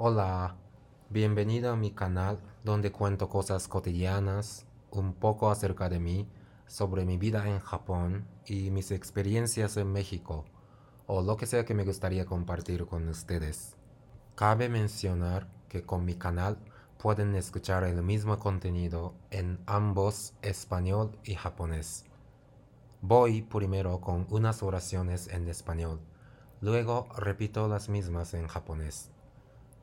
Hola, bienvenido a mi canal donde cuento cosas cotidianas, un poco acerca de mí, sobre mi vida en Japón y mis experiencias en México, o lo que sea que me gustaría compartir con ustedes. Cabe mencionar que con mi canal pueden escuchar el mismo contenido en ambos español y japonés. Voy primero con unas oraciones en español, luego repito las mismas en japonés.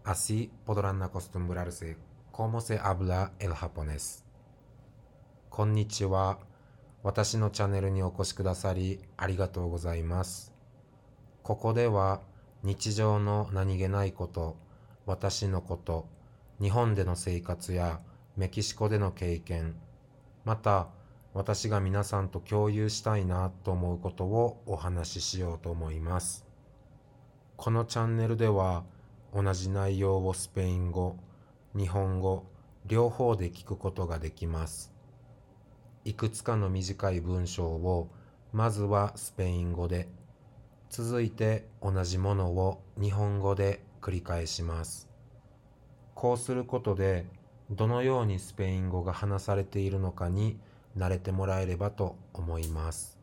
Así podrán acostumbrarse cómo se habla el japonés? こんにちは。私のチャンネルにお越しくださりありがとうございます。ここでは日常の何気ないこと、私のこと、日本での生活やメキシコでの経験、また私が皆さんと共有したいなと思うことをお話ししようと思います。このチャンネルでは同じ内容をスペイン語、日本語、両方で聞くことができます。いくつかの短い文章をまずはスペイン語で、続いて同じものを日本語で繰り返します。こうすることでどのようにスペイン語が話されているのかに慣れてもらえればと思います。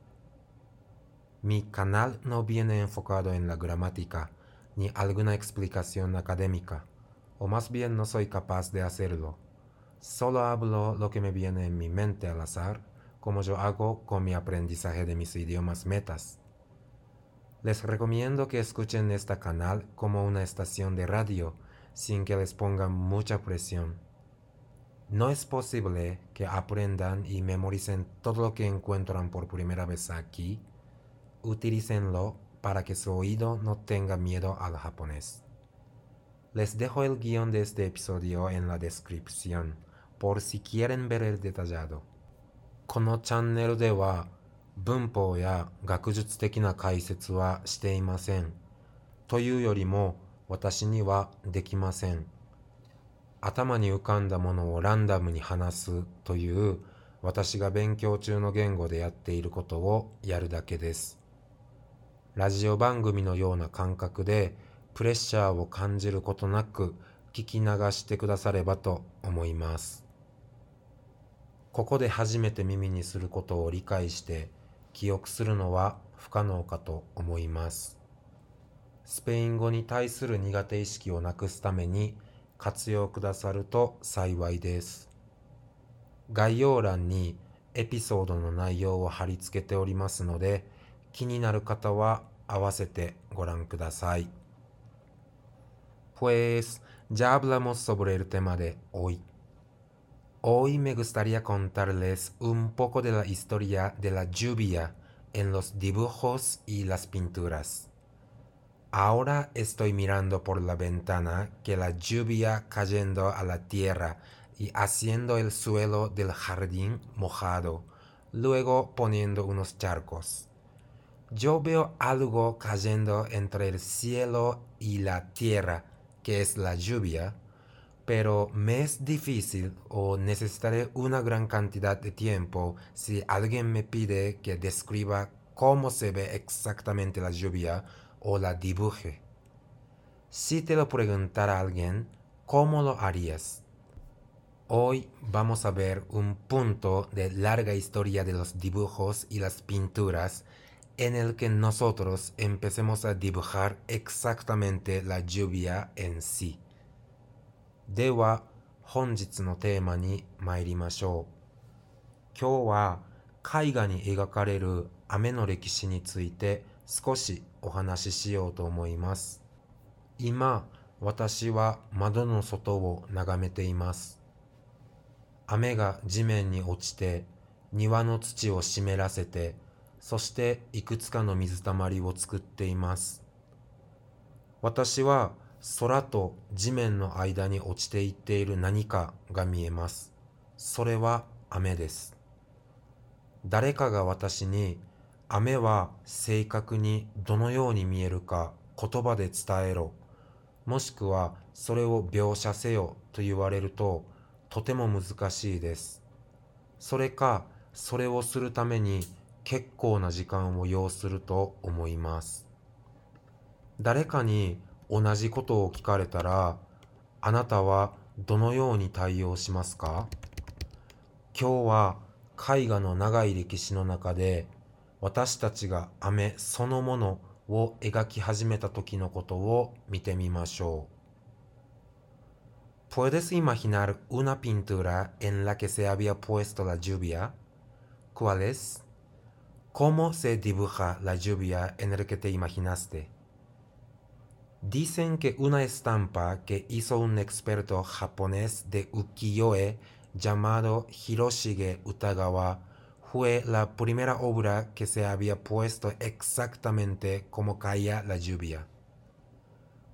Mi canal no viene enfocado en la gramática ni alguna explicación académica, o más bien no soy capaz de hacerlo. Solo hablo lo que me viene en mi mente al azar, como yo hago con mi aprendizaje de mis idiomas metas. Les recomiendo que escuchen este canal como una estación de radio, sin que les pongan mucha presión. No es posible que aprendan y memoricen todo lo que encuentran por primera vez aquí. Utilícenlo para que su oído no tenga miedo al japonés. Les dejo el guión de este episodio en la descripción por si quieren ver el detallado. このチャンネルでは文法や学術的な解説はしていません。というよりも私にはできません。頭に浮かんだものをランダムに話すという私が勉強中の言語でやっていることをやるだけです。ラジオ番組のような感覚でプレッシャーを感じることなく聞き流してくださればと思います。ここで初めて耳にすることを理解して記憶するのは不可能かと思います。スペイン語に対する苦手意識をなくすために活用くださると幸いです。概要欄にエピソードの内容を貼り付けておりますので、気になる方は合わせてご覧ください。Pues ya hablamos sobre el tema de hoy. Hoy me gustaría contarles un poco de la historia de la lluvia en los dibujos y las pinturas. Ahora estoy mirando por la ventana que la lluvia cayendo a la tierra y haciendo el suelo del jardín mojado, luego poniendo unos charcos. Yo veo algo cayendo entre el cielo y la tierra, que es la lluvia, pero me es difícil o necesitaré una gran cantidad de tiempo si alguien me pide que describa cómo se ve exactamente la lluvia o la dibuje. Si te lo preguntara alguien, ¿cómo lo harías? Hoy vamos a ver un punto de larga historia de los dibujos y las pinturas en el que nosotros empecemos a dibujar exactamente la lluvia en sí. では本日のテーマに参りましょう。今日は絵画に描かれる雨の歴史について少しお話ししようと思います。今、私は窓の外を眺めています。雨が地面に落ちて、庭の土を湿らせて、そしていくつかの水たまりを作っています。私は空と地面の間に落ちていっている何かが見えます。それは雨です。誰かが私に雨は正確にどのように見えるか言葉で伝えろ、もしくはそれを描写せよと言われるととても難しいです。それかそれをするために結構な時間を要すると思います。誰かに同じことを聞かれたらあなたはどのように対応しますか？今日は絵画の長い歴史の中で私たちが雨そのものを描き始めた時のことを見てみましょう。¿Puedes imaginar una pintura en la que se había puesto la lluvia? ¿Cuál es? ¿Cómo se dibuja la lluvia en el que te imaginaste? Dicen que una estampa que hizo un experto japonés de ukiyo-e llamado Hiroshige Utagawa fue la primera obra que se había puesto exactamente como caía la lluvia.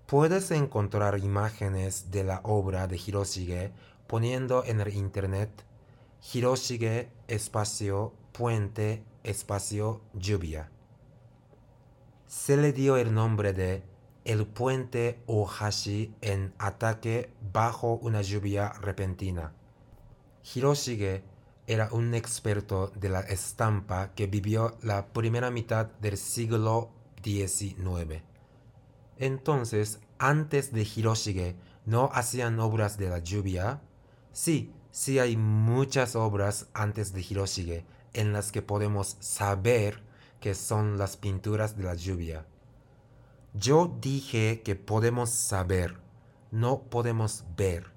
Puedes encontrar imágenes de la obra de Hiroshige poniendo en el internet Hiroshige espacio puente espacio lluvia. Se le dio el nombre de el puente Ohashi en ataque bajo una lluvia repentina. Hiroshige era un experto de la estampa que vivió la primera mitad del siglo XIX. Entonces, antes de Hiroshige, ¿no hacían obras de la lluvia? Sí, sí hay muchas obras antes de Hiroshige en las que podemos saber que son las pinturas de la lluvia. Yo dije que podemos saber, no podemos ver.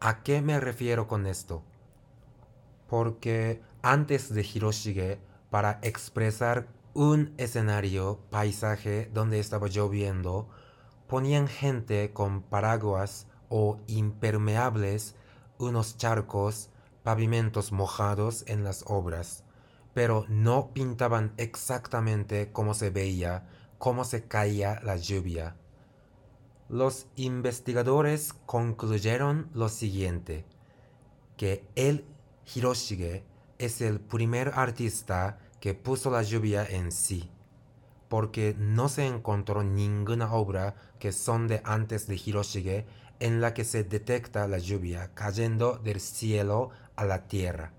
¿A qué me refiero con esto? Porque antes de Hiroshige, para expresar un escenario, paisaje donde estaba lloviendo, ponían gente con paraguas o impermeables, unos charcos, pavimentos mojados en las obras, pero no pintaban exactamente cómo se veía, cómo se caía la lluvia. Los investigadores concluyeron lo siguiente, que el Hiroshige es el primer artista que puso la lluvia en sí, porque no se encontró ninguna obra que son de antes de Hiroshige en la que se detecta la lluvia cayendo del cielo a la tierra.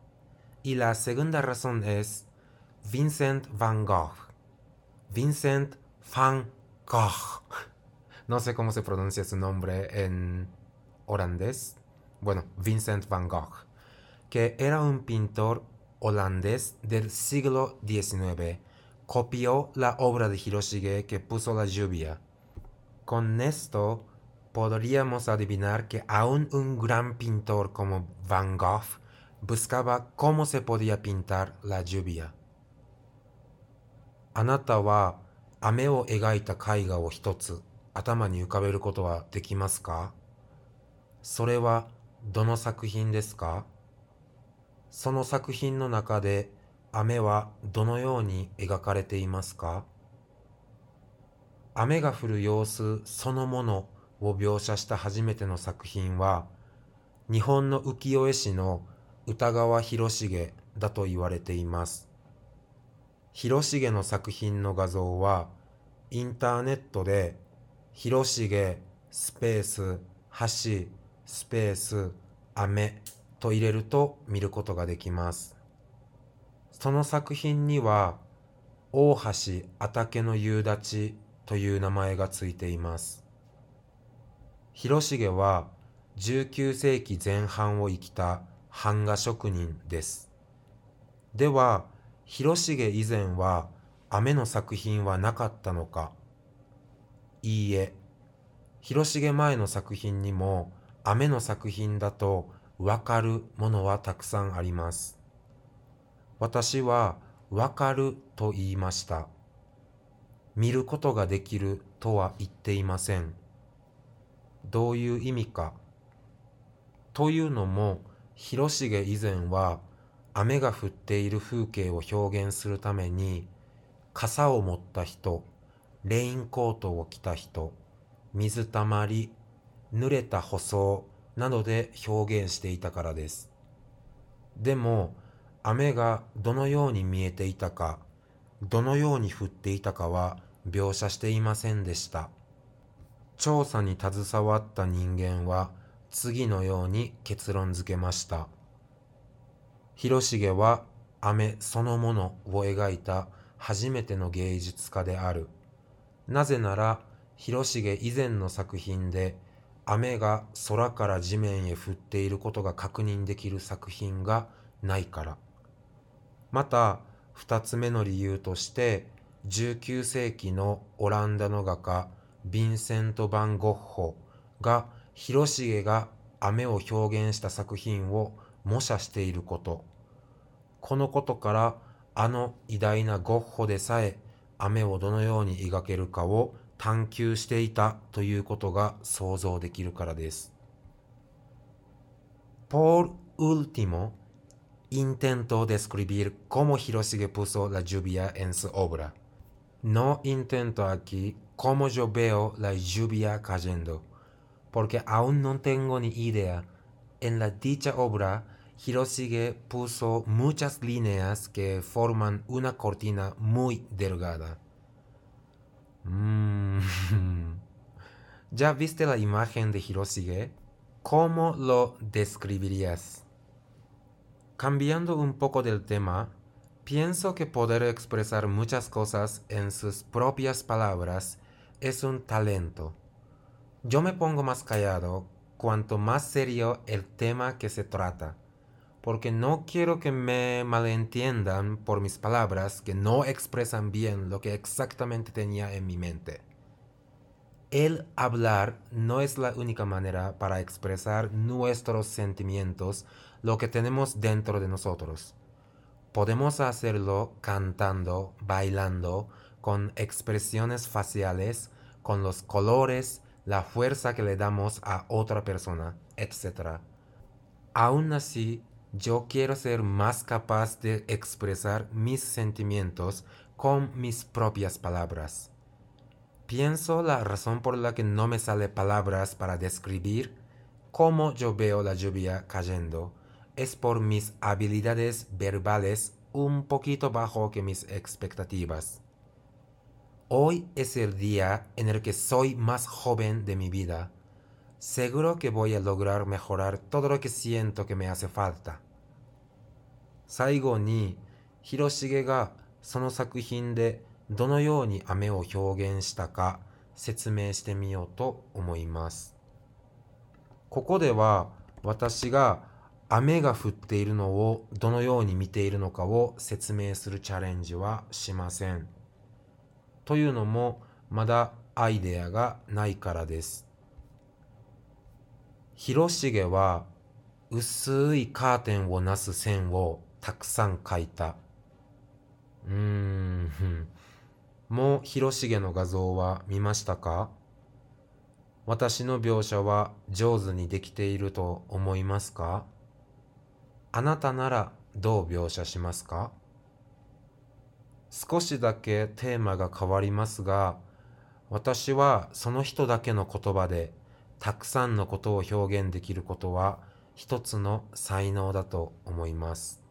Y la segunda razón es Vincent van Gogh. Vincent van Gogh. No sé cómo se pronuncia su nombre en holandés. Bueno, Vincent van Gogh, que era un pintor holandés del siglo XIX, copió la obra de Hiroshige que puso la lluvia. Con esto podríamos adivinar que aún un gran pintor como Van Gogh buscaba cómo se podía pintar la lluvia. あなたは雨を描いた絵画を一つ頭に浮かべることはできますかそれはどの作品ですかその作品の中で雨はどのように描かれていますか雨が降る様子そのものを描写した初めての作品は日本の浮世絵師の歌川広重だと言われています。広重の作品の画像はインターネットで広重スペース橋スペース雨と入れると見ることができます。その作品には、大橋畑の夕立という名前がついています。広重は19世紀前半を生きた版画職人です。では、広重以前は雨の作品はなかったのかいいえ、広重前の作品にも雨の作品だとわかるものはたくさんあります。私はわかると言いました。見ることができるとは言っていません。どういう意味か。というのも、広重以前は雨が降っている風景を表現するために、傘を持った人、レインコートを着た人、水たまり、濡れた舗装、などで表現していたからです。でも、雨がどのように見えていたか、どのように降っていたかは描写していませんでした。調査に携わった人間は次のように結論付けました。広重は雨そのものを描いた初めての芸術家である。なぜなら広重以前の作品で雨が空から地面へ降っていることが確認できる作品がないから。また、二つ目の理由として、19世紀のオランダの画家、ヴィンセント・バン・ゴッホが広重が雨を表現した作品を模写していること。このことから、あの偉大なゴッホでさえ、雨をどのように描けるかを探求していたということが想像できるからです。ポール・ウッティモ、インテント・デスクリビル・コモ・ヒロシゲ・プソ・ラ・ジュビア・エンス・オブラ。ノ・インテント・アキ・コモ・ジョ・ベオ・ラ・ジュビア・カジェンド。Porque aún no tengo ni idea. En la dicha obra, Hiroshige puso muchas líneas que forman una cortina muy delgada. Mm. ¿Ya viste la imagen de Hiroshige? ¿Cómo lo describirías? Cambiando un poco del tema, pienso que poder expresar muchas cosas en sus propias palabras es un talento. Yo me pongo más callado cuanto más serio el tema que se trata porque no quiero que me malentiendan por mis palabras que no expresan bien lo que exactamente tenía en mi mente. El hablar no es la única manera para expresar nuestros sentimientos, lo que tenemos dentro de nosotros. Podemos hacerlo cantando, bailando, con expresiones faciales, con los colores, la fuerza que le damos a otra persona, etc. Aún así, yo quiero ser más capaz de expresar mis sentimientos con mis propias palabras. Pienso la razón por la que no me sale palabras para describir cómo yo veo la lluvia cayendo es por mis habilidades verbales un poquito bajo que mis expectativas. Hoy es el día en el que soy más joven de mi vida seguro que voy a lograr mejorar todo lo que siento que me hace falta. 最後に広重がその作品でどのように雨を表現したか説明してみようと思います。ここでは私が雨が降っているのをどのように見ているのかを説明するチャレンジはしません。というのもまだアイデアがないからです。広重は薄いカーテンをなす線をたくさん描いた。うーん、もう広重の画像は見ましたか？私の描写は上手にできていると思いますか？あなたならどう描写しますか？少しだけテーマが変わりますが、私はその人だけの言葉でたくさんのことを表現できることは一つの才能だと思います。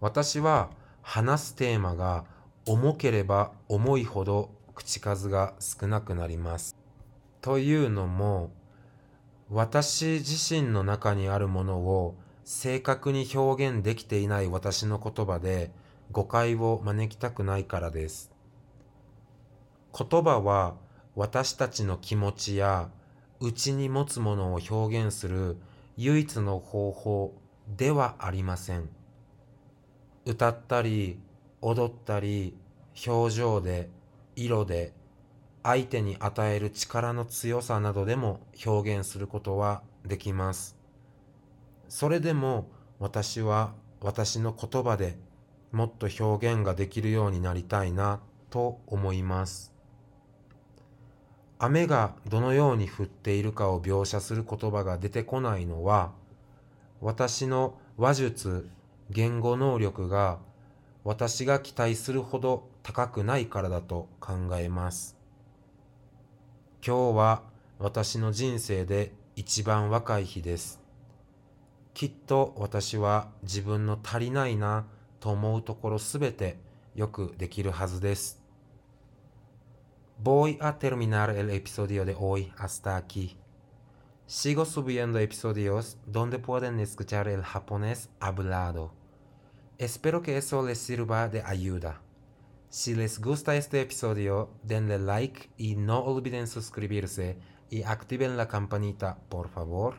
私は話すテーマが重ければ重いほど口数が少なくなります。というのも、私自身の中にあるものを正確に表現できていない私の言葉で誤解を招きたくないからです。言葉は私たちの気持ちや内に持つものを表現する唯一の方法ではありません。歌ったり踊ったり表情で色で相手に与える力の強さなどでも表現することはできます。それでも私は私の言葉でもっと表現ができるようになりたいなと思います。雨がどのように降っているかを描写する言葉が出てこないのは、私の話術、言語能力が私が期待するほど高くないからだと考えます。今日は私の人生で一番若い日です。きっと私は自分の足りないなと思うところすべてよくできるはずです。Voy a terminar el episodio de hoy hasta aquí. Sigo subiendo episodios donde pueden escuchar el japonés hablado. Espero que eso les sirva de ayuda. Si les gusta este episodio, denle like y no olviden suscribirse y activen la campanita, por favor.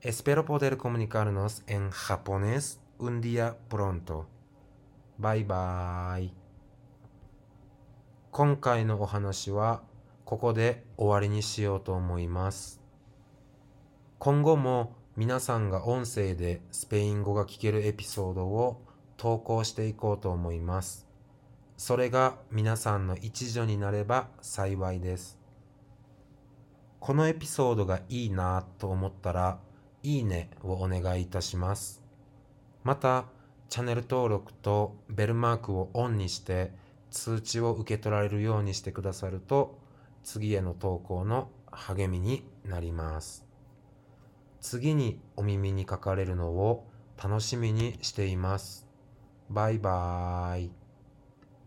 Espero poder comunicarnos en japonés un día pronto. Bye bye. 今回のお話はここで終わりにしようと思います。今後も皆さんが音声でスペイン語が聞けるエピソードを投稿していこうと思います。それが皆さんの一助になれば幸いです。このエピソードがいいなと思ったら、いいねをお願いいたします。また、チャンネル登録とベルマークをオンにして通知を受け取られるようにしてくださると次への投稿の励みになります。次にお耳にかかれるのを楽しみにしています。バイバーイ。